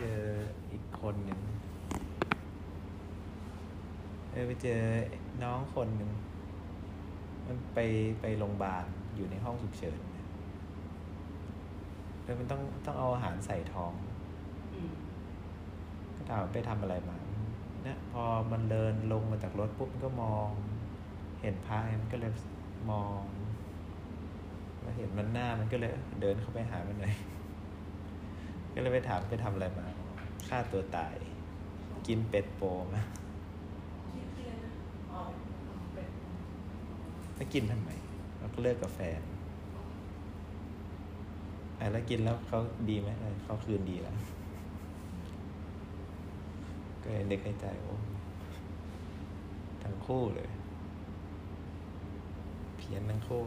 เจออีกคนหนึ่งเออไปเจอน้องคนหนึ่งมันไปไปโรงพยาบาลอยู่ในห้องฉุกเฉินเนี่ยแล้วมันต้องต้องเอาอาหารใส่ท้องอืมก็ถามว่าไปทำอะไรมาเนี่ยพอมันเดินลงมาจากรถปุ๊บมันก็มอง เห็นพระมันก็เลยมองแล้วเห็นมันหน้ามันก็เลยเดินเข้าไปหามันหน่อยก็เลยไปถามไปทำอะไรมา ฆ่าตัวตาย กินเป็ดโปมาชื่อชื่ออะไรนะอ๋อเป็นแล้วกินทำไมเราก็เลิกกับแฟนอแล้วกินแล้วเขาดีไหมเออเขาคืนดีแล้ว ก็เลยนึกในใจโอ้ทั้งคู่เลย เพี้ยนทั้งคู่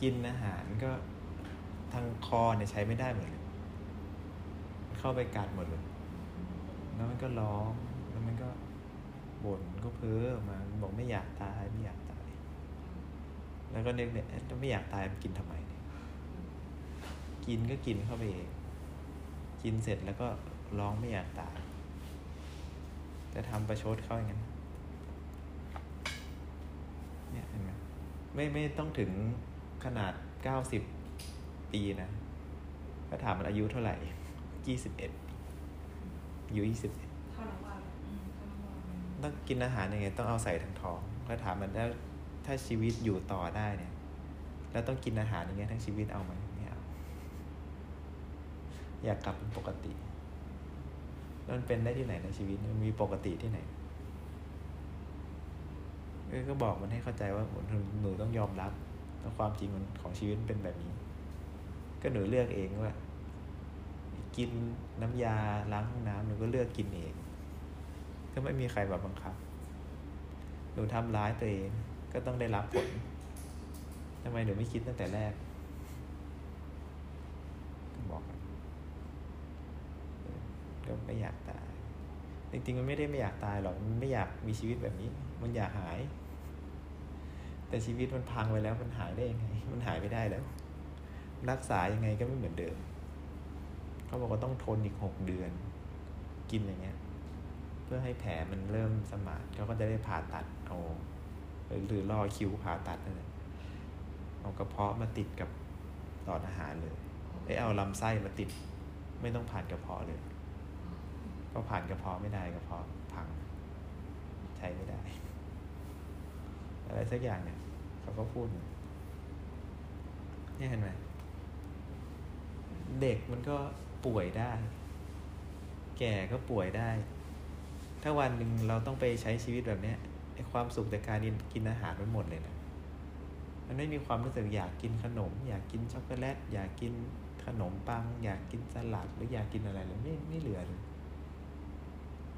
กินอาหารก็ ทางคอเนี่ยใช้ไม่ได้หมดเลย เข้าไปกัดหมดเลย แล้วมันก็ร้อง แล้วมันก็บ่นก็เพ้อออกมาบอกไม่อยากตายไม่อยากตาย แล้วก็นึกเนี่ยเอ๊ะถ้าไม่อยากตายมันกินทำไมเนี่ยกินก็กินเข้าไปเอง กินเสร็จแล้วก็ร้องไม่อยากตายจะทำประชดเขาอย่างนั้น เนี่ยเห็นไหมไม่ไม่ต้องถึงขนาดเก้าสิบ ปีนะก็ถามมันอายุเท่าไหร่ยี่สิบเอ็ดอายุยี่สิบเอ็ดเท่าน้ำวันอืมเท่าน้ำวันต้องกินอาหารยังไง ต้องเอาใส่ทั้งท้องแล้วถามมันแล้วถ้าชีวิตอยู่ต่อได้เนี่ย แล้วต้องกินอาหารอย่างเงี้ยทั้งชีวิตเอาไหมไม่เอาอยากกลับเป็นปกติแล้วมันเป็นได้ที่ไหนในชีวิตมันมีปกติที่ไหนเออก็บอกมันให้เข้าใจว่าหนูหนูต้องยอมรับแล้วความจริงมันของชีวิตมันเป็นแบบนี้ ก็หนูเลือกเองว่า กินน้ำยาล้างห้องน้ำหนูก็เลือกกินเอง ก็ไม่มีใครแบบบังคับ หนูทำร้ายตัวเองก็ต้องได้รับผลทำไมหนูไม่คิดตั้งแต่แรกบอกเออก็ไม่อยากตาย จริงๆมันไม่ได้ไม่อยากตายหรอกมันไม่อยากมีชีวิตแบบนี้ มันอยากหาย แต่ชีวิตมันพังไปแล้วมันหายได้ยังไง มันหายไม่ได้แล้ว รักษายังไงก็ไม่เหมือนเดิม เขาบอกว่าต้องทนอีกหกเดือน กินอย่างเงี้ย เพื่อให้แผลมันเริ่มสมานเขาก็จะได้ผ่าตัดเอาหรือรอคิวผ่าตัดนั่นแหละเอากระเพาะมาติดกับหลอดอาหารเลยไอ้เอาลำไส้มาติด ไม่ต้องผ่านกระเพาะเลยเพราะผ่านกระเพาะไม่ได้กระเพาะพัง ใช้ไม่ได้ อะไรสักอย่างเนี่ยเขาก็พูดเนี่ยเห็นไหม เด็กมันก็ป่วยได้ แก่ก็ป่วยได้ ถ้าวันหนึ่งเราต้องไปใช้ชีวิตแบบนี้ไอ้ความสุขจากการกินอาหารมันหมดเลยนะมันไม่มีความรู้สึกอยากกินขนม อยากกินช็อกโกแลต อยากกินขนมปัง อยากกินสลัดหรืออยากกินอะไรเลยไม่ไม่เหลือเลย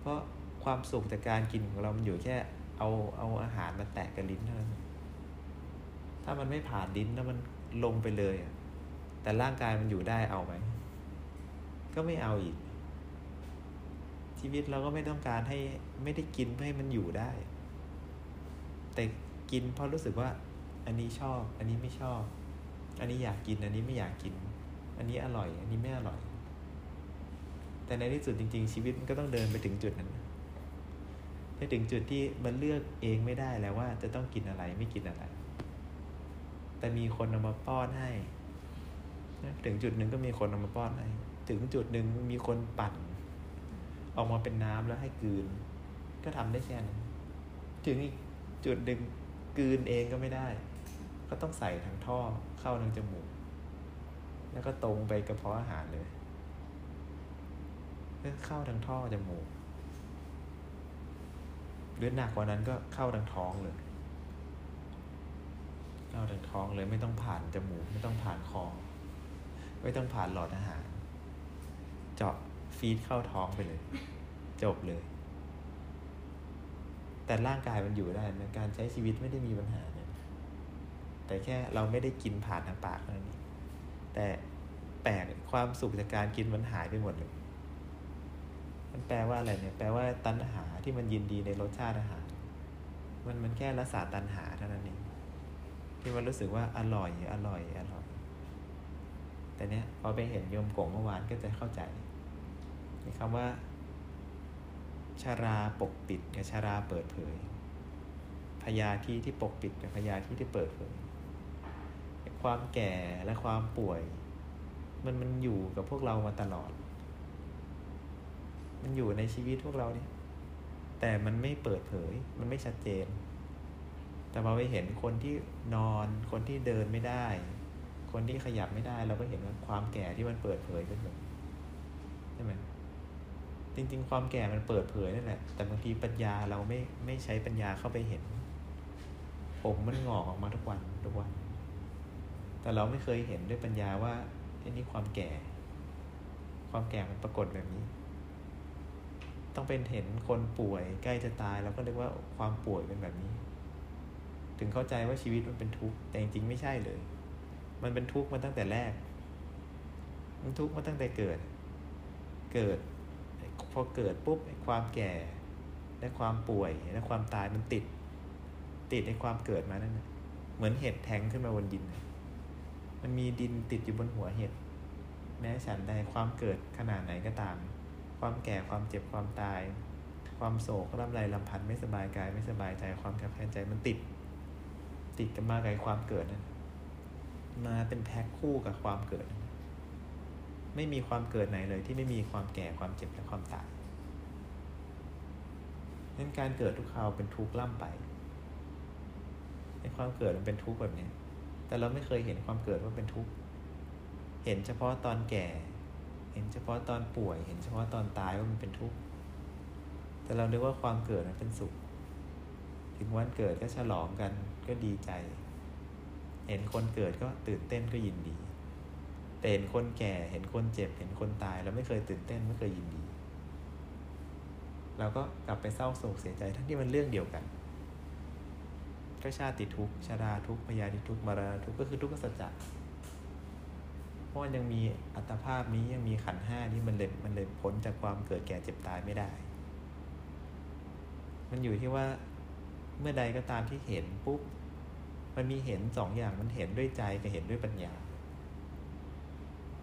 เพราะความสุขจากการกินของเรามันอยู่แค่เอาเอาอาหารมาแตะกับลิ้นเท่านั้นถ้ามันไม่ผ่านลิ้นแล้วมันลงไปเลยอะ แต่ร่างกายมันอยู่ได้เอาไหมก็ไม่เอาอีก ชีวิตเราก็ไม่ต้องการให้ไม่ได้กินเพื่อให้มันอยู่ได้ แต่กินเพราะรู้สึกว่า อันนี้ชอบ อันนี้ไม่ชอบ อันนี้อยากกิน อันนี้ไม่อยากกิน อันนี้อร่อย อันนี้ไม่อร่อย แต่ในที่สุดจริง ๆ ชีวิตมันก็ต้องเดินไปถึงจุดนั้นไปถึงจุดที่มันเลือกเองไม่ได้แล้วว่าจะต้องกินอะไรไม่กินอะไร แต่มีคนเอามาป้อนให้ ถึงจุดหนึ่งก็มีคนเอามาป้อนให้ถึงจุดหนึ่งมีคนปั่น ออกมาเป็นน้ำแล้วให้กลืน ก็ทำได้แค่นั้นถึงอีกจุดหนึ่งกลืนเองก็ไม่ได้ ก็ต้องใส่ทางท่อเข้าทางจมูก แล้วก็ตรงไปกระเพาะอาหารเลยก็เข้าทางท่อจมูกหรือหนักกว่านั้นก็เข้าทางท้องเลยเข้าทางท้องเลยไม่ต้องผ่านจมูกไม่ต้องผ่านคอ ไม่ต้องผ่านหลอดอาหาร เจาะฟีดเข้าท้องไปเลย จบเลย แต่ร่างกายมันอยู่ได้นะการใช้ชีวิตไม่ได้มีปัญหาเนี่ยแต่แค่เราไม่ได้กินผ่านทางปากเท่านั้นแต่แปลกความสุขจากการกินมันหายไปหมดเลย มันแปลว่าอะไรเนี่ย แปลว่าตัณหาที่มันยินดีในรสชาติอาหาร มันมันแค่รักษาตัณหาเท่านั้นเองที่มันรู้สึกว่าอร่อยอร่อยอร่อย แต่เนี้ยพอไปเห็นโยมโกงเมื่อวานก็จะเข้าใจมีคำว่าชาราปกปิดกับชาราเปิดเผย พยาธิที่ปกปิดกับพยาธิที่เปิดเผย ความแก่และความป่วย มันมันอยู่กับพวกเรามาตลอด มันอยู่ในชีวิตพวกเราเนี่ย แต่มันไม่เปิดเผย มันไม่ชัดเจน แต่พอไปเห็นคนที่นอน คนที่เดินไม่ได้ คนที่ขยับไม่ได้เราก็เห็นว่าความแก่ที่มันเปิดเผยขึ้นมาใช่ไหมจริง ๆ ความแก่มันเปิดเผยนั่นแหละ แต่บางทีปัญญาเราไม่ไม่ใช้ปัญญาเข้าไปเห็น ผมมันงอกออกมาทุกวันทุกวัน แต่เราไม่เคยเห็นด้วยปัญญาว่าไอ้นี่ความแก่ ความแก่มันปรากฏแบบนี้ ต้องเป็นเห็นคนป่วยใกล้จะตายเราก็เรียกว่าความป่วยเป็นแบบนี้ ถึงเข้าใจว่าชีวิตมันเป็นทุกข์แต่จริงๆไม่ใช่เลย มันเป็นทุกข์มาตั้งแต่แรก มันทุกข์มาตั้งแต่เกิด เกิด พอเกิดปุ๊บความแก่ และความป่วย และความตายมันติด ติดในความเกิดมานั่นนะเหมือนเห็ดแทงขึ้นมาบนดิน มันมีดินติดอยู่บนหัวเห็ด แม้ฉันใดความเกิดขนาดไหนก็ตาม ความแก่ความเจ็บความตาย ความโศกร่ำไรลำพันธ์ไม่สบายกายไม่สบายใจความขับแค้นใจมันติด ติดกันมากับไอ้ความเกิดนั้น มาเป็นแพ็คคู่กับความเกิด ไม่มีความเกิดไหนเลย ที่ไม่มีความแก่ความเจ็บและความตายนั้นการเกิดทุกคราวเป็นทุกข์ล่ำไปในความเกิดมันเป็นทุกข์แบบนี้แต่เราไม่เคยเห็นความเกิดว่าเป็นทุกข์เห็นเฉพาะตอนแก่ เห็นเฉพาะตอนป่วย เห็นเฉพาะตอนตายว่ามันเป็นทุกข์แต่เราเรียกว่าความเกิดมันเป็นสุข ถึงวันเกิดก็ฉลองกันก็ดีใจ เห็นคนเกิดก็ตื่นเต้นก็ยินดี แต่เห็นคนแก่เห็นคนเจ็บ เห็นคนตายเราไม่เคยตื่นเต้นไม่เคยยินดี เราก็กลับไปเศร้าโศกเสียใจทั้งที่มันเรื่องเดียวกันก็ชาติทุกข์ชาราทุกข์พยาธิทุกข์มรณะทุกข์ก็คือทุกขสัจจะเพราะมันยังมีอัตภาพนี้ยังมีขันห้านี่มันเลยมันเลยพ้นจากความเกิดแก่เจ็บตายไม่ได้ มันอยู่ที่ว่าเมื่อใดก็ตามที่เห็นปุ๊บ มันมีเห็นสองอย่างมันเห็นด้วยใจกับเห็นด้วยปัญญา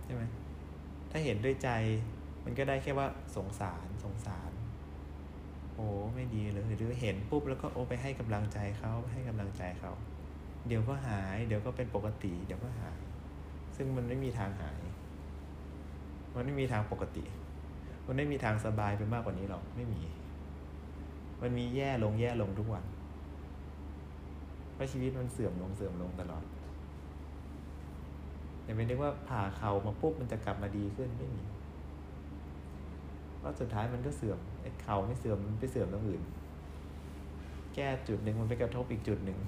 ใช่ไหมถ้าเห็นด้วยใจ มันก็ได้แค่ว่าสงสารสงสาร โอ้ไม่ดีเลยหรือเห็นปุ๊บแล้วก็โอ้ไปให้กำลังใจเขาให้กำลังใจเขา เดี๋ยวก็หาย เดี๋ยวก็เป็นปกติ เดี๋ยวก็หาย ซึ่งมันไม่มีทางหาย มันไม่มีทางปกติ มันไม่มีทางสบายไปมากกว่านี้หรอกไม่มี มันมีแย่ลงแย่ลงทุกวัน เพราะชีวิตมันเสื่อมลงเสื่อมลงตลอดอย่าไปนึกว่าผ่าเข่ามาปุ๊บมันจะกลับมาดีขึ้นไม่มีเพราะสุดท้ายมันก็เสื่อมไอ้เข่าไม่เสื่อมมันไปเสื่อมตรงอื่น แก้จุดหนึ่งมันไปกระทบอีกจุดหนึ่ง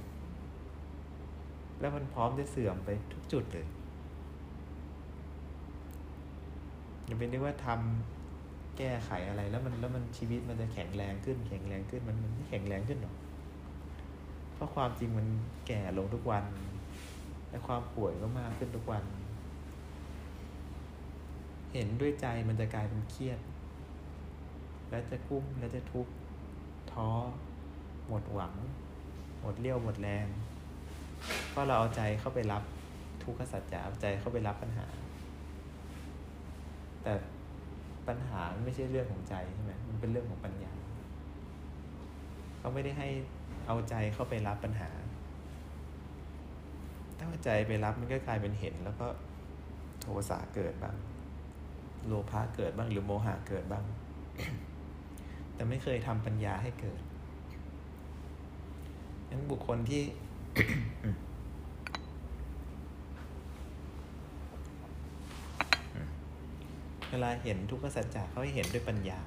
แล้วมันพร้อมจะเสื่อมไปทุกจุดเลยอย่าไปนึกว่าทำแก้ไขอะไรแล้วมันแล้วมันชีวิตมันจะแข็งแรงขึ้น แข็งแรงขึ้นมันมันไม่แข็งแรงขึ้นหรอก เพราะความจริงมันแก่ลงทุกวัน และความป่วยก็มากขึ้นทุกวัน เห็นด้วยใจมันจะกลายเป็นเครียด แล้วจะกุ้มแล้วจะทุกข์ท้อ หมดหวัง หมดเลี้ยวหมดแรงเพราะเราเอาใจเข้าไปรับทุกขสัจจะเอาใจเข้าไปรับปัญหา แต่ปัญหาไม่ใช่เรื่องของใจใช่ไหมมันเป็นเรื่องของปัญญาเขาไม่ได้ให้ เอาใจเข้าไปรับปัญหา ถ้าใจไปรับมันก็กลายเป็นเห็น แล้วก็โทสะเกิดบ้าง โลภะเกิดบ้างหรือโมหะเกิดบ้าง แต่ไม่เคยทำปัญญาให้เกิดนั้นบุคคลที่เวลาเห็นทุกขสัจจะเขาให้เห็นด้วยปัญญา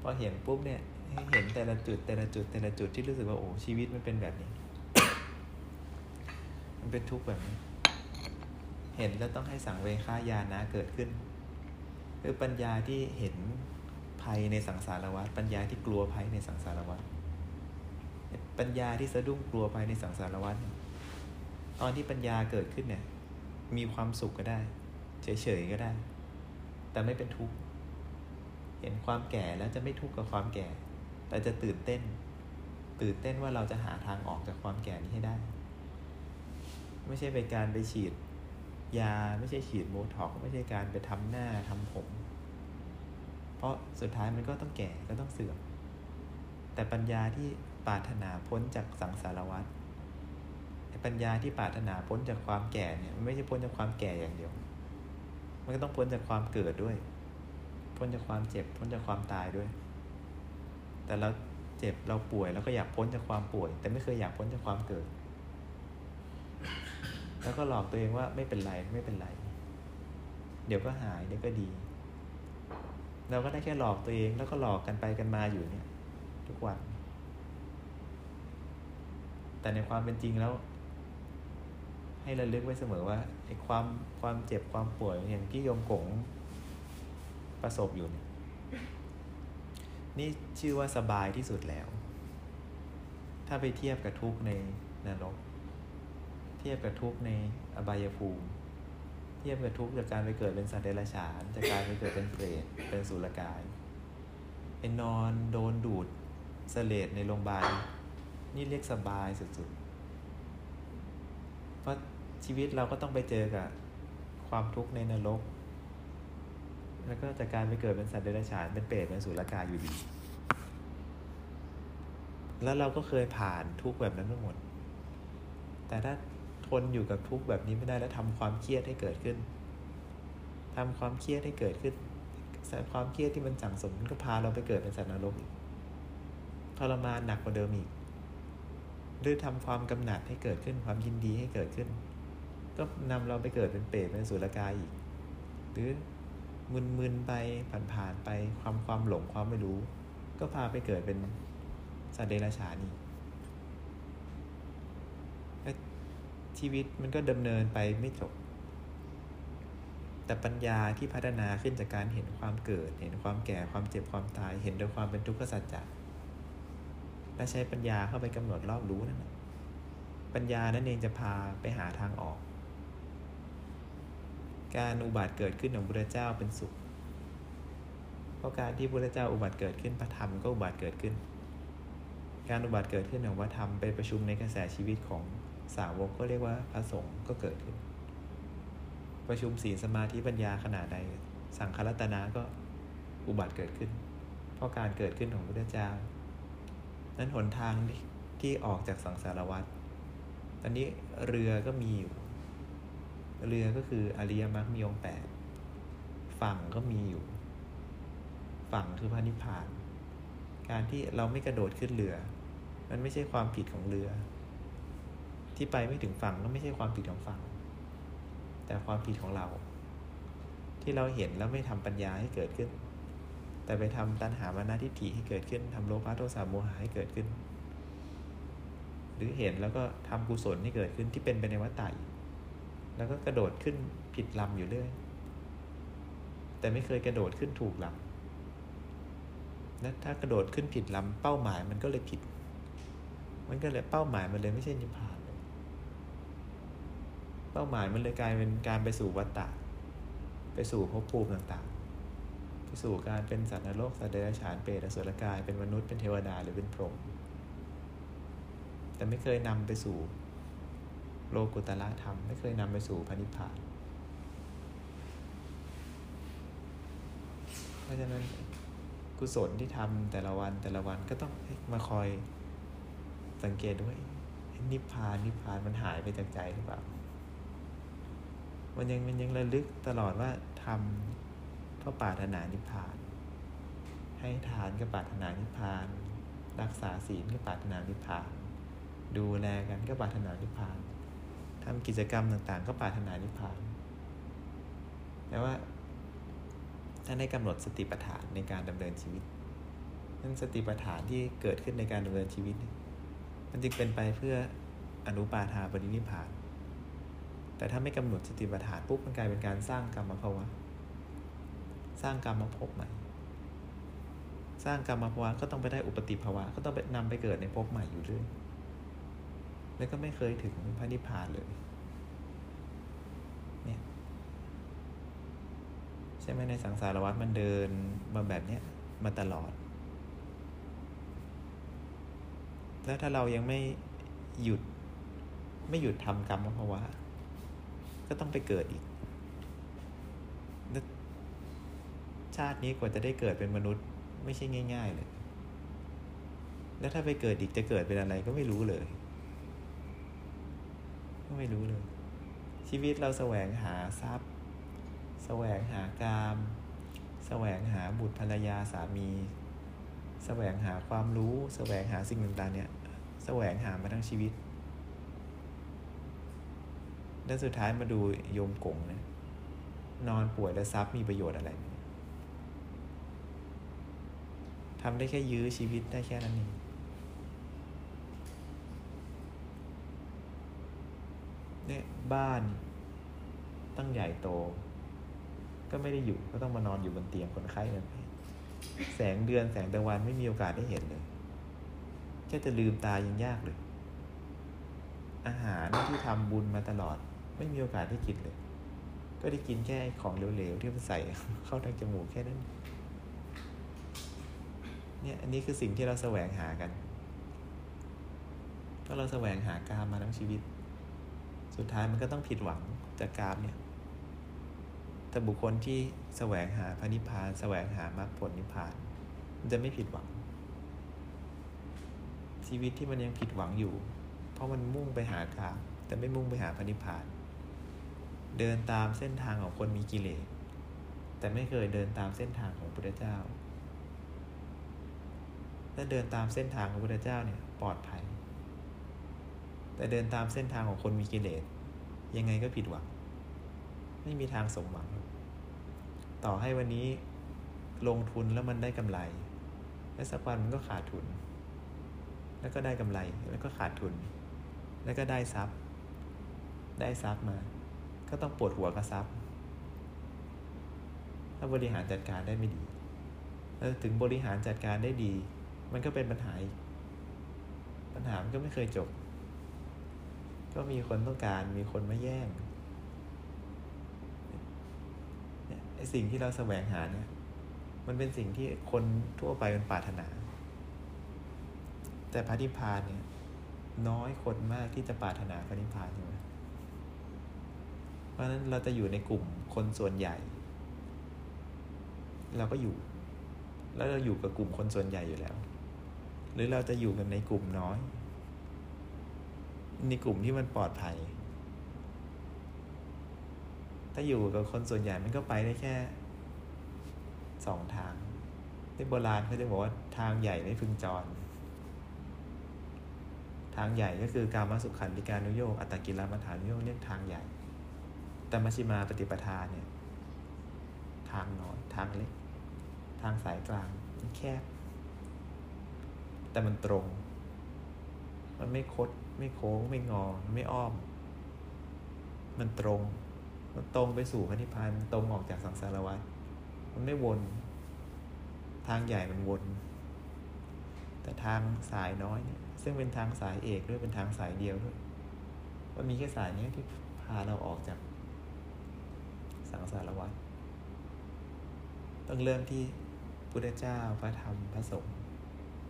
พอเห็นปุ๊บเนี่ย ให้เห็นแต่ละจุดแต่ละจุดแต่ละจุดที่รู้สึกว่าโอ้ชีวิตมันเป็นแบบนี้ มันเป็นทุกข์แบบนี้ เห็นแล้วต้องให้สังเวคายานะเกิดขึ้นคือปัญญาที่เห็นภัยในสังสารวัฏปัญญาที่กลัวภัยในสังสารวัฏปัญญาที่สะดุ้งกลัวภัยในสังสารวัฏตอนที่ปัญญาเกิดขึ้นเนี่ย มีความสุขก็ได้ เฉยๆก็ได้ แต่ไม่เป็นทุกข์เห็นความแก่แล้วจะไม่ทุกข์กับความแก่ แต่จะตื่นเต้น ตื่นเต้นว่าเราจะหาทางออกจากความแก่นี้ให้ได้ ไม่ใช่เป็นการไปฉีด ยาไม่ใช่ฉีดโบท็อกไม่ใช่การไปทำหน้าทำผม เพราะสุดท้ายมันก็ต้องแก่ก็ต้องเสื่อม แต่ปัญญาที่ปรารถนาพ้นจากสังสารวัฏปัญญาที่ปรารถนาพ้นจากความแก่เนี่ยมันไม่ใช่พ้นจากความแก่อย่างเดียว มันก็ต้องพ้นจากความเกิดด้วย พ้นจากความเจ็บ พ้นจากความตายด้วย แต่เราเจ็บเราป่วยเราก็อยากพ้นจากความป่วย แต่ไม่เคยอยากพ้นจากความเกิด แล้วก็หลอกตัวเองว่าไม่เป็นไรไม่เป็นไร เดี๋ยวก็หายเดี๋ยวก็ดี เราก็ได้แค่หลอกตัวเองแล้วก็หลอกกันไปกันมาอยู่เนี่ย ทุกวัน แต่ในความเป็นจริงแล้ว ให้ระลึกไว้เสมอว่าไอ้ความความเจ็บความป่วยอย่างที่โยมกงประสบอยู่เนี่ย นี่ชื่อว่าสบายที่สุดแล้ว ถ้าไปเทียบกับทุกในนรก เทียบกับทุกในอบายภูมิ เทียบกับทุกจากการไปเกิดเป็นสัตว์เดรัจฉาน จากการไปเกิดเป็นเปรต เป็นสุรกายไอ้นอนโดนดูดเสลดในโรงพยาบาลนี่เรียกสบายสุดๆ เพราะชีวิตเราก็ต้องไปเจอกับความทุกข์ในนรก แล้วก็จากการไปเกิดเป็นสัตว์เดรัจฉานเป็นเปรตเป็นสุรกายอยู่ดี แล้วเราก็เคยผ่านทุกแบบนั้นมาหมด แต่ถ้าทนอยู่กับทุกแบบนี้ไม่ได้แล้วทำความเครียดให้เกิดขึ้นทำความเครียดให้เกิดขึ้นความเครียดที่มันสั่งสมมันก็พาเราไปเกิดเป็นสัตว์นรกอีกทรมานหนักกว่าเดิมอีก หรือทำความกำหนัดให้เกิดขึ้น ความยินดีให้เกิดขึ้น ก็นำเราไปเกิดเป็นเปรตเป็นสุรกายอีก หรือ มึนๆไปผ่านๆไปความความหลงความไม่รู้ ก็พาไปเกิดเป็นสัตว์เดรัจฉานอีกชีวิตมันก็ดำเนินไปไม่จบ แต่ปัญญาที่พัฒนาขึ้นจากการเห็นความเกิด เห็นความแก่ความเจ็บความตาย เห็นโดยความเป็นทุกข์สัจจะและใช้ปัญญาเข้าไปกำหนดรอบรู้นั่นปัญญานั่นเองจะพาไปหาทางออก การอุบัติเกิดขึ้นของพระเจ้าเป็นสุข เพราะการที่พระเจ้าอุบัติเกิดขึ้นพระธรรมก็อุบัติเกิดขึ้น การอุบัติเกิดขึ้นของพระธรรมไปประชุมในกระแสชีวิตของสาวกก็เรียกว่าพระสงฆ์ก็เกิดขึ้น ประชุมศีลสมาธิปัญญาขนาดใดสังฆรัตนาก็อุบัติเกิดขึ้น เพราะการเกิดขึ้นของพระเจ้า นั้นหนทางที่ออกจากสังสารวัฏตอนนี้เรือก็มีอยู่ เรือก็คืออริยมรรคมีองแปดฝั่งก็มีอยู่ ฝั่งคือพระนิพพาน การที่เราไม่กระโดดขึ้นเรือ มันไม่ใช่ความผิดของเรือ ที่ไปไม่ถึงฝั่งก็ไม่ใช่ความผิดของฝั่ง แต่ความผิดของเรา ที่เราเห็นแล้วไม่ทำปัญญาให้เกิดขึ้น แต่ไปทำตัณหามานาทิฏฐิให้เกิดขึ้นทำโลภะโทสะโมหะให้เกิดขึ้น หรือเห็นแล้วก็ทำกุศลให้เกิดขึ้นที่เป็นไปในวัฏฏะ แล้วก็กระโดดขึ้นผิดลำอยู่เรื่อย แต่ไม่เคยกระโดดขึ้นถูกลำและถ้ากระโดดขึ้นผิดลำเป้าหมายมันก็เลยผิด มันก็เลยเป้าหมายมันเลยไม่ใช่นิพพาน เป้าหมายมันเลยกลายเป็นการไปสู่วัฏฏะไปสู่ภพภูมิต่างๆ ไปสู่การเป็นสัตว์นรกสัตว์เดรัจฉานเปรตอสุรกาย เป็นมนุษย์เป็นเทวดาหรือเป็นพรหมแต่ไม่เคยนำไปสู่ โลกุตละธรรม ไม่เคยนำไปสู่พระนิพพาน เพราะฉะนั้นกุศลที่ทำแต่ละวันแต่ละวันก็ต้องมาคอยสังเกตด้วยนิพพานนิพพานมันหายไปจากใจหรือเปล่า มันยังมันยังระลึกตลอดว่าทำเพราะปรารถนานิพพาน ให้ทานก็ปรารถนานิพพาน รักษาศีลก็ปรารถนานิพพาน ดูแลกันก็ปรารถนานิพพาน ทำกิจกรรมต่างๆ ก็ปรารถนานิพพานแต่ว่าถ้าได้กำหนดสติปัฏฐานในการดำเนินชีวิตนั่นสติปัฏฐานที่เกิดขึ้นในการดำเนินชีวิต มันจึงเป็นไปเพื่ออนุปาทาปรินิพพาน แต่ถ้าไม่กำหนดสติปัฏฐานปุ๊บมันกลายเป็นการสร้างกรรมภาวะ สร้างกรรมภพใหม่ สร้างกรรมภาวะก็ต้องไปได้อุปติภาวะ ก็ต้องไปนำไปเกิดในภพใหม่อยู่เรื่อย แล้วก็ไม่เคยถึงพระนิพพานเลยเนี่ยใช่ไหมในสังสารวัฏมันเดินมาแบบเนี้ยมาตลอด แล้วถ้าเรายังไม่หยุดไม่หยุดทำกรรมภาวะก็ต้องไปเกิดอีก ชาตินี้กว่าจะได้เกิดเป็นมนุษย์ ไม่ใช่ง่าย ๆ เลย แล้วถ้าไปเกิดอีกจะเกิดเป็นอะไรก็ไม่รู้เลย ไม่รู้เลย ชีวิตเราแสวงหาทรัพย์ แสวงหากามแสวงหาบุตรภรรยาสามี แสวงหาความรู้ แสวงหาสิ่งต่างๆเนี่ย แสวงหามาทั้งชีวิต แล้วสุดท้ายมาดูโยมกงนี่ยนอนป่วยแล้วทรัพย์มีประโยชน์อะไรทำได้แค่ยื้อชีวิตได้แค่นั้นเอง เนี่ย บ้านตั้งใหญ่โต ก็ไม่ได้อยู่ก็ต้องมานอนอยู่บนเตียงคนไข้นั่นแสงเดือนแสงตะวันไม่มีโอกาสได้เห็นเลยแค่จะลืมตายังยากเลย อาหารที่ทำบุญมาตลอด ไม่มีโอกาสได้กินเลย ก็ได้กินแค่ของเหลวๆที่มันใส่เข้าทางจมูกแค่นั้นเนี่ยอันนี้คือสิ่งที่เราแสวงหากัน ก็เราแสวงหากามมาทั้งชีวิต สุดท้ายมันก็ต้องผิดหวังจากกามเนี่ยแต่บุคคลที่แสวงหาพระนิพพานแสวงหามรรคผลนิพพาน มันจะไม่ผิดหวัง ชีวิตที่มันยังผิดหวังอยู่ เพราะมันมุ่งไปหากามแต่ไม่มุ่งไปหาพระนิพพาน เดินตามเส้นทางของคนมีกิเลสแต่ไม่เคยเดินตามเส้นทางของพระเจ้าถ้าเดินตามเส้นทางของพระเจ้าเนี่ยปลอดภัย แต่เดินตามเส้นทางของคนมีกิเลส ยังไงก็ผิดหวัง ไม่มีทางสมหวัง ต่อให้วันนี้ลงทุนแล้วมันได้กำไร แล้วสักวันมันก็ขาดทุน แล้วก็ได้กำไร แล้วก็ขาดทุน แล้วก็ได้ทรัพย์ ได้ทรัพย์มา ก็ต้องปวดหัวกับทรัพย์ ถ้าบริหารจัดการได้ไม่ดีเออถึงบริหารจัดการได้ดี มันก็เป็นปัญหาปัญหามันก็ไม่เคยจบ ก็มีคนต้องการมีคนมาแย่งไอสิ่งที่เราแสวงหาเนี่ย มันเป็นสิ่งที่คนทั่วไปมันปรารถนา แต่พระนิพพานเนี่ย น้อยคนมากที่จะปรารถนาพระนิพพานใช่ไหมเพราะฉะนั้นเราจะอยู่ในกลุ่มคนส่วนใหญ่ เราก็อยู่ แล้วเราอยู่กับกลุ่มคนส่วนใหญ่อยู่แล้ว หรือเราจะอยู่กันในกลุ่มน้อย ในกลุ่มที่มันปลอดภัย ถ้าอยู่กับคนส่วนใหญ่มันก็ไปได้แค่สองทางที่โบราณเขาจะบอกว่าทางใหญ่ไม่พึงจร ทางใหญ่ก็คือการมาสุขันติการนุโยกอัตตกิลมัฏฐานุโยกเนี่ยทางใหญ่ แต่มัชฌิมาปฏิปทาเนี่ยทางน้อยทางเล็ก ทางสายกลางมันแคบ แต่มันตรง มันไม่คด ไม่โค้งไม่งอไม่อ้อม มันตรง มันตรงไปสู่พระนิพพานมันตรงออกจากสังสารวัฏมันไม่วน ทางใหญ่มันวน แต่ทางสายน้อยเนี่ย ซึ่งเป็นทางสายเอกด้วยเป็นทางสายเดียวด้วยมันมีแค่สายนี้ที่พาเราออกจาก สังสารวัฏต้องเริ่มที่พุทธเจ้าพระธรรมพระสงฆ์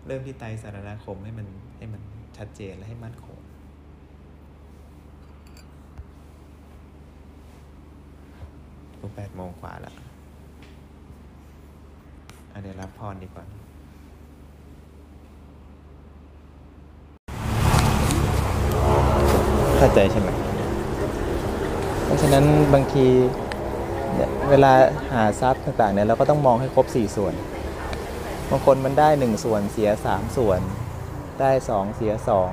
เริ่มที่ไตสารณคมให้มันให้มัน ชัดเจนและให้มั่นคง ก็แปดโมงกว่าแล้วอันเดี๋ยวรับพรดีกว่าเข้าใจใช่ไหม เพราะฉะนั้นบางทีเนี่ยเวลาหาทรัพย์ต่างๆเนี่ยเราก็ต้องมองให้ครบสี่ส่วน บางคนมันได้หนึ่งส่วนเสียสามส่วน ได้สองเสียสอง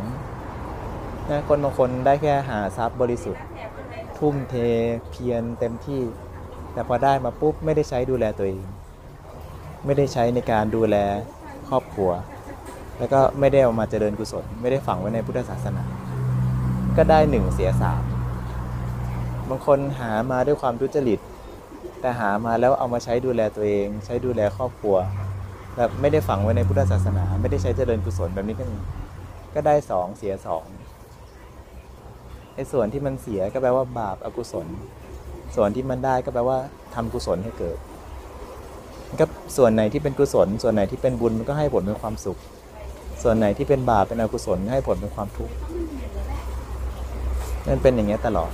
นะคนบางคนได้แค่หาทรัพย์บริสุทธิ์ ทุ่มเทเพียรเต็มที่ แต่พอได้มาปุ๊บไม่ได้ใช้ดูแลตัวเอง ไม่ได้ใช้ในการดูแลครอบครัว แล้วก็ไม่ได้เอามาเจริญกุศล ไม่ได้ฝังไว้ในพุทธศาสนา ก็ได้หนึ่งเสียสามบางคนหามาด้วยความทุจริต แต่หามาแล้วเอามาใช้ดูแลตัวเอง ใช้ดูแลครอบครัว แบบไม่ได้ฝังไว้ในพุทธศาสนา ไม่ได้ใช้เจริญกุศลแบบนี้ก็มีก็ได้สองเสียสองไอ้ส่วนที่มันเสียก็แปลว่าบาปอกุศล ส่วนที่มันได้ก็แปลว่าทำกุศลให้เกิดก็ส่วนไหนที่เป็นกุศล ส่วนไหนที่เป็นบุญมันก็ให้ผลเป็นความสุข ส่วนไหนที่เป็นบาปเป็นอกุศลให้ผลเป็นความทุกข์มันเป็นอย่างเงี้ยตลอด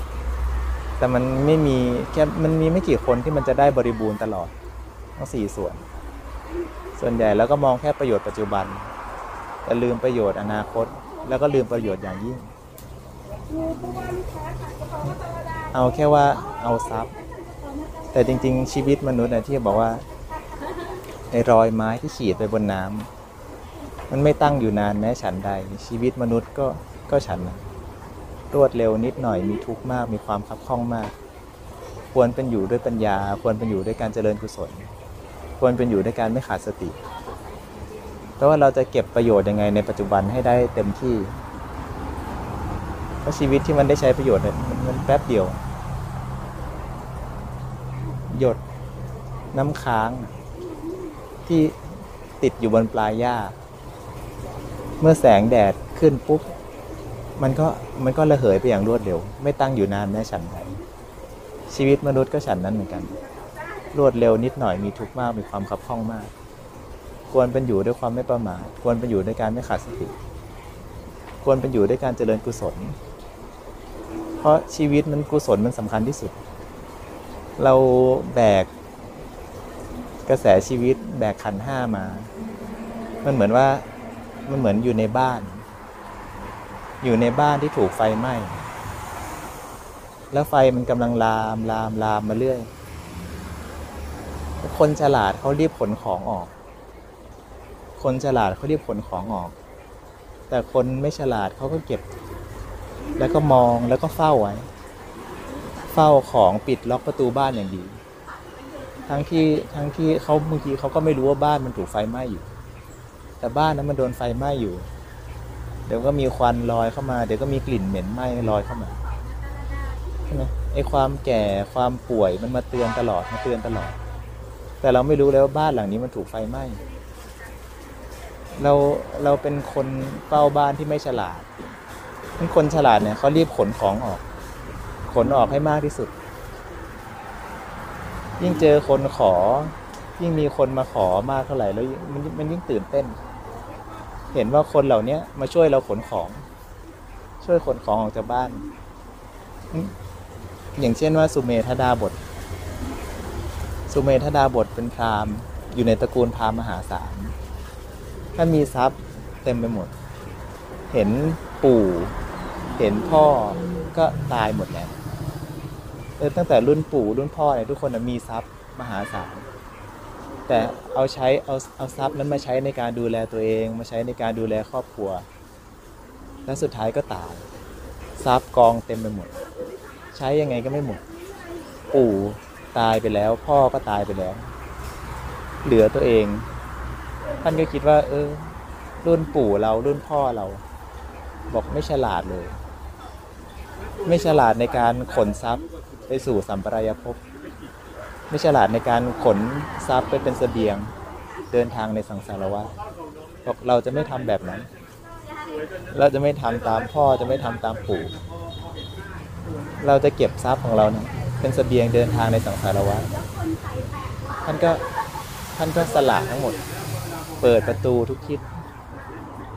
แต่มันไม่มีแค่มันมีไม่กี่คนที่มันจะได้บริบูรณ์ตลอดทั้งสี่ส่วน ส่วนใหญ่แล้วก็มองแค่ประโยชน์ปัจจุบัน แต่ลืมประโยชน์อนาคต แล้วก็ลืมประโยชน์อย่างยิ่ง เอาแค่ว่าเอาทรัพย์ แต่จริง ๆ ชีวิตมนุษย์นะที่บอกว่าไอ้รอยไม้ที่ขีดไปบนน้ำมันไม่ตั้งอยู่นานแม้ฉันใด ชีวิตมนุษย์ก็ก็ฉันนะรวดเร็วนิดหน่อยมีทุกข์มากมีความคับข้องมาก ควรเป็นอยู่ด้วยปัญญา ควรเป็นอยู่ด้วยการเจริญกุศล ควรเป็นอยู่ด้วยการไม่ขาดสติ เพราะว่าเราจะเก็บประโยชน์ยังไงในปัจจุบันให้ได้เต็มที่ เพราะชีวิตที่มันได้ใช้ประโยชน์เนี่ยมันมันแป๊บเดียว หยดน้ำค้าง ที่ติดอยู่บนปลายหญ้า เมื่อแสงแดดขึ้นปุ๊บ มันก็มันก็ระเหยไปอย่างรวดเร็ว ไม่ตั้งอยู่นานแม้ฉันใดชีวิตมนุษย์ก็ฉันนั้นเหมือนกัน รวดเร็วนิดหน่อยมีทุกข์มากมีความขับข้องมาก ควรเป็นอยู่ด้วยความไม่ประมาทควรเป็นอยู่ด้วยการไม่ขาดสติ ควรเป็นอยู่ด้วยการเจริญกุศล เพราะชีวิตมันกุศลมันสำคัญที่สุด เราแบกกระแสชีวิตแบกขันห้ามา มันเหมือนว่ามันเหมือนอยู่ในบ้าน อยู่ในบ้านที่ถูกไฟไหม้ แล้วไฟมันกำลังลามลามลามมาเรื่อย คนฉลาดเขารีบขนของออก คนฉลาดเขารีบขนของออก แต่คนไม่ฉลาดเขาก็เก็บ แล้วก็มองแล้วก็เฝ้าไว้ เฝ้าของปิดล็อกประตูบ้านอย่างดี ทั้งที่ทั้งที่เขาบางทีเขาก็ไม่รู้ว่าบ้านมันถูกไฟไหม้อยู่ แต่บ้านนั้นมันโดนไฟไหม้อยู่ เดี๋ยวก็มีควันลอยเข้ามา เดี๋ยวก็มีกลิ่นเหม็นไหม้ลอยเข้ามาใช่ไหมไอ้ความแก่ความป่วยมันมาเตือนตลอดมาเตือนตลอด แต่เราไม่รู้เลยว่าบ้านหลังนี้มันถูกไฟไหม้เราเราเป็นคนเฝ้าบ้านที่ไม่ฉลาดเป็นคนฉลาดเนี่ยเขารีบขนของออก ขนออกให้มากที่สุด ยิ่งเจอคนขอ ยิ่งมีคนมาขอมากเท่าไหร่แล้วมันมันยิ่งตื่นเต้น เห็นว่าคนเหล่านี้มาช่วยเราขนของ ช่วยขนของออกจากบ้านอืมอย่างเช่นว่าสุเมธดาบท สุเมธดาบทเป็นพราหมณ์ อยู่ในตระกูลพราหมณ์มหาศาลท่านมีทรัพย์เต็มไปหมด เห็นปู่เห็นพ่อก็ตายหมดแล้วตั้งแต่รุ่นปู่รุ่นพ่อเนี่ยทุกคนมีทรัพย์มหาศาลแต่เอาใช้เอาเอาทรัพย์นั้นมาใช้ในการดูแลตัวเอง มาใช้ในการดูแลครอบครัว แล้วสุดท้ายก็ตายทรัพย์กองเต็มไปหมด ใช้ยังไงก็ไม่หมด ปู่ ตายไปแล้ว พ่อก็ตายไปแล้ว เหลือตัวเอง ท่านก็คิดว่า เออ รุ่นปู่เรารุ่นพ่อเรา บอกไม่ฉลาดเลย ไม่ฉลาดในการขนทรัพย์ไปสู่สัมปรายภพไม่ฉลาดในการขนทรัพย์ไปเป็นเสบียงเดินทางในสังสารวัฏบอกเราจะไม่ทำแบบนั้น เราจะไม่ทำตามพ่อจะไม่ทำตามปู่ เราจะเก็บทรัพย์ของเราเนี่ย เป็นเสบียงเดินทางในสังสารวัฏท่านก็ท่านก็สละทั้งหมด เปิดประตูทุกทิศ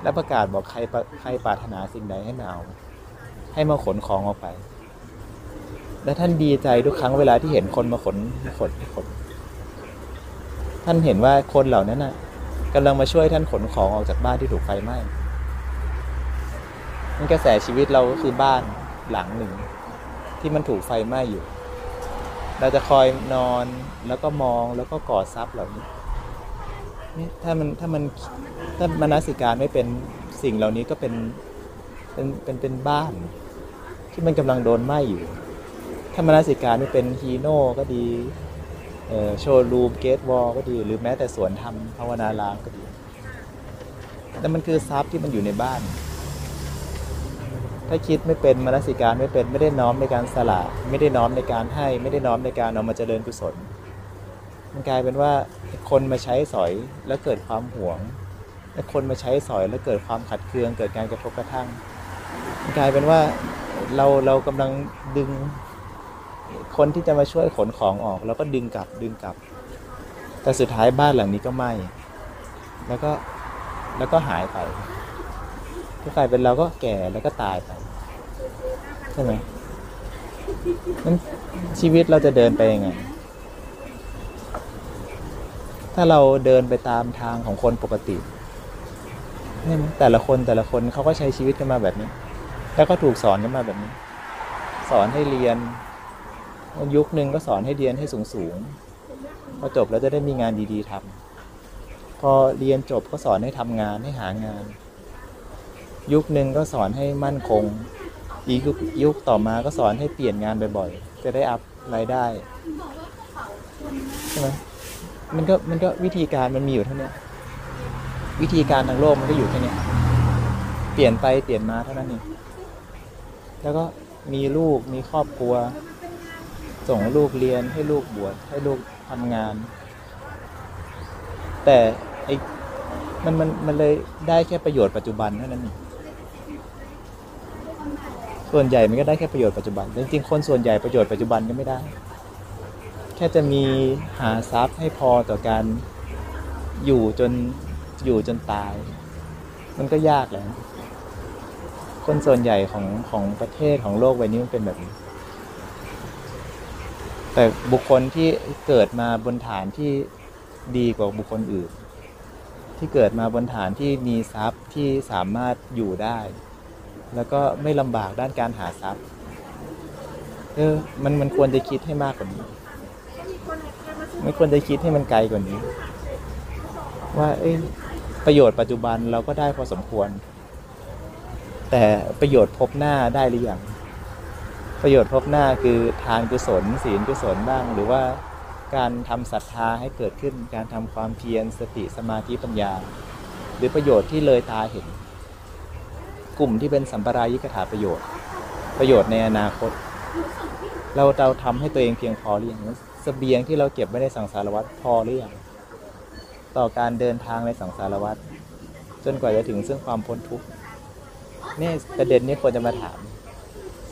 และประกาศบอกใครใครปรารถนาสิ่งใดให้มาเอา ให้มาขนของออกไป และท่านดีใจทุกครั้งเวลาที่เห็นคนมาขนขนขน ท่านเห็นว่าคนเหล่านั้นน่ะกำลังมาช่วยท่านขนของออกจากบ้านที่ถูกไฟไหม้มันกระแสชีวิตเราก็คือบ้านหลังหนึ่ง ที่มันถูกไฟไหม้อยู่ เราจะคอยนอนแล้วก็มองแล้วก็กอดซับเหล่านี้นี่ถ้ามันถ้ามันถ้ามนสิการไม่เป็นสิ่งเหล่านี้ก็เป็นเป็นเป็นเป็นบ้าน ที่มันกำลังโดนไหม้อยู่ ถ้ามนสิการไม่เป็นฮีโน่ก็ดีเอ่อโชว์รูมเกตวอลก็ดี หรือแม้แต่สวนธรรมภาวนารามก็ดีแต่มันคือทรัพย์ที่มันอยู่ในบ้าน ถ้าคิดไม่เป็นมนสิการไม่เป็นไม่ได้น้อมในการสละไม่ได้น้อมในการให้ ไม่ได้น้อมในการเอามาเจริญกุศล มันกลายเป็นว่าคนมาใช้สอยแล้วเกิดความหวงและคนมาใช้สอยแล้วเกิดความขัดเคืองเกิดการกระทบกระทั่ง มันกลายเป็นว่าเราเรากำลังดึงคนที่จะมาช่วยขนของออกแล้วก็ดึงกลับดึงกลับ แต่สุดท้ายบ้านหลังนี้ก็ไหม้แล้วก็แล้วก็หายไปก็กลายเป็นเราก็แก่แล้วก็ตายไป ใช่ไหมนั้นชีวิตเราจะเดินไปยังไง ถ้าเราเดินไปตามทางของคนปกตินี่ยแต่ละคนแต่ละคนเขาก็ใช้ชีวิตกันมาแบบนี้ แล้วก็ถูกสอนกันมาแบบนี้ สอนให้เรียน ยุคหนึ่งก็สอนให้เรียนให้สูงสูงพอจบแล้วจะได้มีงานดีๆทำพอเรียนจบก็สอนให้ทำงานให้หางาน ยุคหนึ่งก็สอนให้มั่นคง อีกยุคยุคต่อมาก็สอนให้เปลี่ยนงานบ่อยๆ จะได้อัพรายได้ใช่ไหมมันก็มันก็วิธีการมันมีอยู่เท่านี้วิธีการทางโลกมันก็อยู่แค่นี้เปลี่ยนไปเปลี่ยนมาเท่านั้นเองแล้วก็มีลูกมีครอบครัว ส่งลูกเรียนให้ลูกบวชให้ลูกทำงาน แต่ไอ้มันมันมันเลยได้แค่ประโยชน์ปัจจุบันเท่านั้นเอง ส่วนใหญ่มันก็ได้แค่ประโยชน์ปัจจุบันจริงๆคนส่วนใหญ่ประโยชน์ปัจจุบันก็ไม่ได้ แค่จะมีหาทรัพย์ให้พอต่อการอยู่จนอยู่จนตาย มันก็ยากแล้วคนส่วนใหญ่ของของประเทศของโลกใบนี้มันเป็นแบบนี้ แต่บุคคลที่เกิดมาบนฐานที่ดีกว่าบุคคลอื่น ที่เกิดมาบนฐานที่มีทรัพย์ที่สามารถอยู่ได้ แล้วก็ไม่ลำบากด้านการหาทรัพย์ เออ มันมันควรจะคิดให้มากกว่านี้ ไม่ควรจะคิดให้มันไกลกว่านี้ ว่า เอ้ยประโยชน์ปัจจุบันเราก็ได้พอสมควร แต่ประโยชน์พบหน้าได้หรือยังประโยชน์พบหน้าคือทานกุศล ศีลกุศลบ้าง หรือว่าการทำศรัทธาให้เกิดขึ้นการทำความเพียรสติสมาธิปัญญา หรือประโยชน์ที่เลยตาเห็น กลุ่มที่เป็นสัมปรายิกถาประโยชน์ ประโยชน์ในอนาคต เราเราทำให้ตัวเองเพียงพอหรือยังสเสบียงที่เราเก็บไว้ในสังสารวัฏพอหรือยังต่อการเดินทางในสังสารวัฏจนกว่าจะถึงซึ่งความพ้นทุกข์เนี่ยประเด็นนี้ควรจะมาถาม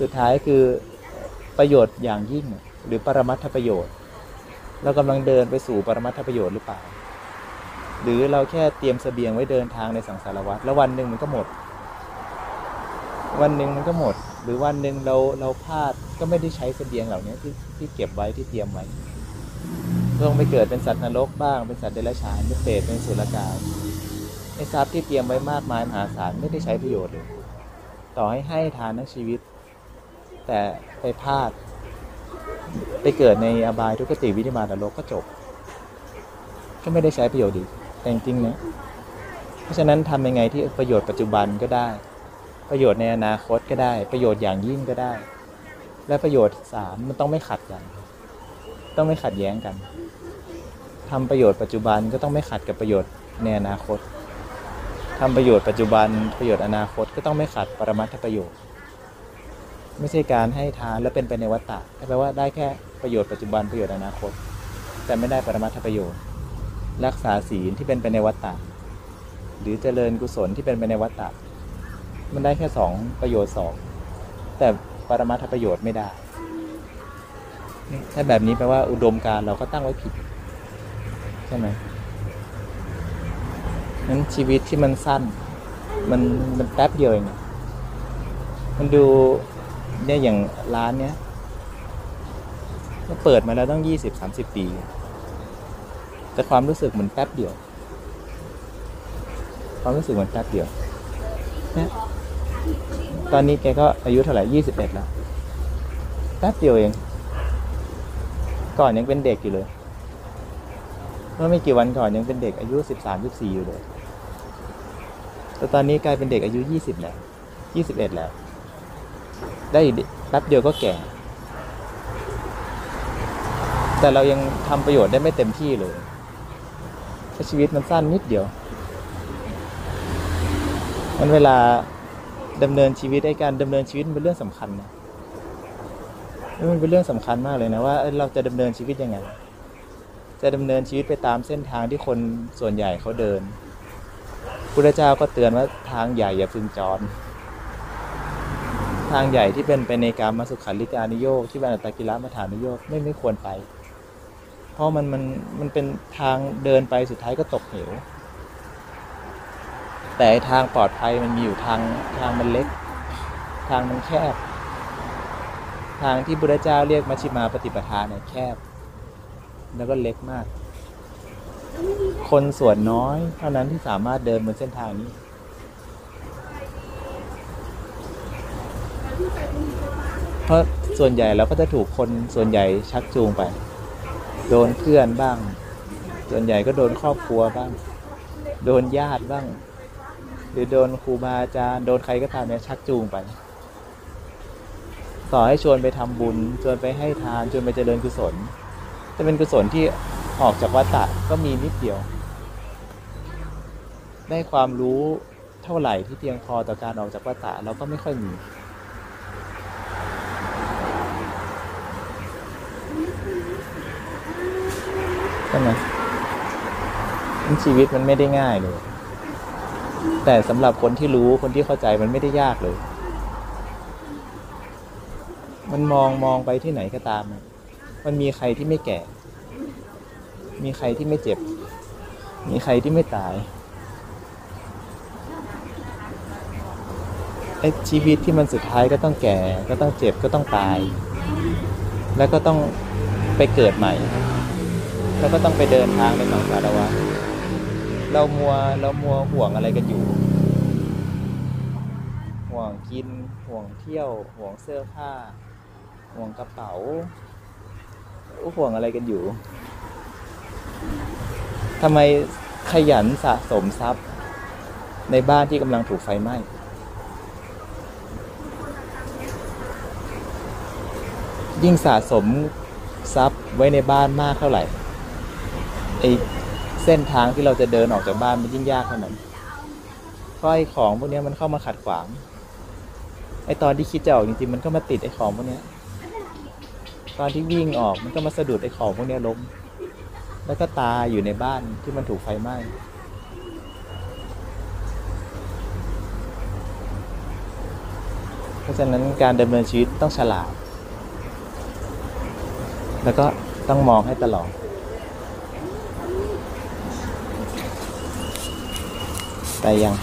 สุดท้ายคือประโยชน์อย่างยิ่ง หรือปรมัตถประโยชน์ เรากำลังเดินไปสู่ปรมัตถประโยชน์หรือเปล่า หรือเราแค่เตรียมสเสบียงไว้เดินทางในสังสารวัฏแล้ววันหนึ่งมันก็หมด วันหนึ่งมันก็หมด หรือวันหนึ่งเราเราพลาดก็ไม่ได้ใช้เสบียงเหล่านี้ที่ที่เก็บไว้ที่เตรียมไว้ลงไปเกิดเป็นสัตว์นรกบ้างเป็นสัตว์เดรัจฉานเป็นเปรตเป็นสุรกายไอ้ทรัพย์ที่เตรียมไว้มากมายมหาศาลไม่ได้ใช้ประโยชน์เลย ต่อให้ให้ทานทั้งชีวิต แต่ไปพลาด ไปเกิดในอบายทุกขติวิธิมานรกก็จบ ก็ไม่ได้ใช้ประโยชน์ดีแต่จริงๆนะเพราะฉะนั้นทำยังไงที่ประโยชน์ปัจจุบันก็ได้ ประโยชน์ในอนาคตก็ได้ ประโยชน์อย่างยิ่งก็ได้ และประโยชน์สามมันต้องไม่ขัดกัน ต้องไม่ขัดแย้งกันทำประโยชน์ปัจจุบันก็ต้องไม่ขัดกับประโยชน์ในอนาคตทำประโยชน์ปัจจุบันประโยชน์อนาคตก็ต้องไม่ขัดปรมัตถประโยชน์ ไม่ใช่การให้ทานแล้วเป็นไปในวัฏฏะแปลว่าได้แค่ประโยชน์ปัจจุบันประโยชน์อนาคต แต่ไม่ได้ปรมัตถประโยชน์ รักษาศีลที่เป็นไปในวัฏฏะหรือเจริญกุศลที่เป็นไปในวัฏฏะ มันได้แค่สองประโยชน์สองแต่ปรมัตถประโยชน์ไม่ได้ ถ้าแบบนี้แปลว่าอุดมการเราก็ตั้งไว้ผิด ใช่ไหมนั้นชีวิตที่มันสั้น มันมันแป๊บเดียวเองมันดูเนี่ยอย่างร้านเนี้ยมันเปิดมาแล้วต้องยี่สิบสามสิบปี แต่ความรู้สึกเหมือนแป๊บเดียว ความรู้สึกเหมือนแป๊บเดียวเนี่ย ตอนนี้แกก็อายุเท่าไหร่ยี่สิบเอ็ดแล้วแป๊บเดียวเอง ก่อนยังเป็นเด็กอยู่เลย เมื่อไม่กี่วันก่อนยังเป็นเด็กอายุสิบสามสิบสี่อยู่เลย แต่ตอนนี้กลายเป็นเด็กอายุยี่สิบแล้วยี่สิบเอ็ดแล้ว ได้แป๊บเดียวก็แก่ แต่เรายังทำประโยชน์ได้ไม่เต็มที่เลยชีวิตมันสั้นนิดเดียว มันเวลา ดำเนินชีวิตไอ้การดำเนินชีวิตเป็นเรื่องสำคัญนะมันเป็นเรื่องสำคัญมากเลยนะว่าเราจะดำเนินชีวิตยังไง จะดำเนินชีวิตไปตามเส้นทางที่คนส่วนใหญ่เขาเดินพุทธเจ้าก็เตือนว่าทางใหญ่อย่าพึงจรทางใหญ่ที่เป็นไปในการมาสุขาริการนิโยกที่เป็นอัตตกิลมัฐานิโยกไม่ไม่ควรไป เพราะมันมันมันเป็นทางเดินไปสุดท้ายก็ตกเหว แต่ทางปลอดภัยมันมีอยู่ทางทางมันเล็ก ทางมันแคบ ทางที่พุทธเจ้าเรียกมัชฌิมาปฏิปทาเนี่ยแคบ แล้วก็เล็กมาก คนส่วนน้อย เท่านั้นที่สามารถเดินบนเส้นทางนี้เพราะส่วนใหญ่เราก็จะถูกคนส่วนใหญ่ชักจูงไป โดนเพื่อนบ้าง ส่วนใหญ่ก็โดนครอบครัวบ้าง โดนญาติบ้าง หรือโดนครูบาอาจารย์โดนใครก็ตามเนี่ยชักจูงไปต่อให้ชวนไปทำบุญชวนไปให้ทานชวนไปเจริญกุศลจะเป็นกุศลที่ออกจากวัฏฏะก็มีนิดเดียว ได้ความรู้เท่าไหร่ที่เพียงพอต่อการออกจากวัฏฏะเราก็ไม่ค่อยมีใช่ไหมชีวิตมันไม่ได้ง่ายเลย แต่สำหรับคนที่รู้คนที่เข้าใจมันไม่ได้ยากเลย มันมองมองไปที่ไหนก็ตาม มันมีใครที่ไม่แก่ มีใครที่ไม่เจ็บ มีใครที่ไม่ตายไอ้ชีวิตที่มันสุดท้ายก็ต้องแก่ ก็ต้องเจ็บก็ต้องตาย แล้วก็ต้องไปเกิดใหม่ แล้วก็ต้องไปเดินทางในสังสารวัฏ เรามัวเรามัวห่วงอะไรกันอยู่ ห่วงกิน ห่วงเที่ยว ห่วงเสื้อผ้า ห่วงกระเป๋าห่วงอะไรกันอยู่ทำไมขยันสะสมทรัพย์ ในบ้านที่กำลังถูกไฟไหม้ยิ่งสะสมทรัพย์ไว้ในบ้านมากเท่าไหร่ไอ เส้นทางที่เราจะเดินออกจากบ้านมันยิ่งยากเท่านั้นเพราะไอของพวกนี้มันเข้ามาขัดขวาง ไอตอนที่คิดจะออกจริงๆมันก็มาติดไอของพวกนี้ตอนที่วิ่งออกมันก็มาสะดุดไอของพวกนี้ล้ม แล้วก็ตายอยู่ในบ้านที่มันถูกไฟไหม้เพราะฉะนั้นการดำเนินชีวิตต้องฉลาด แล้วก็ต้องมองให้ตลอด ไปยัง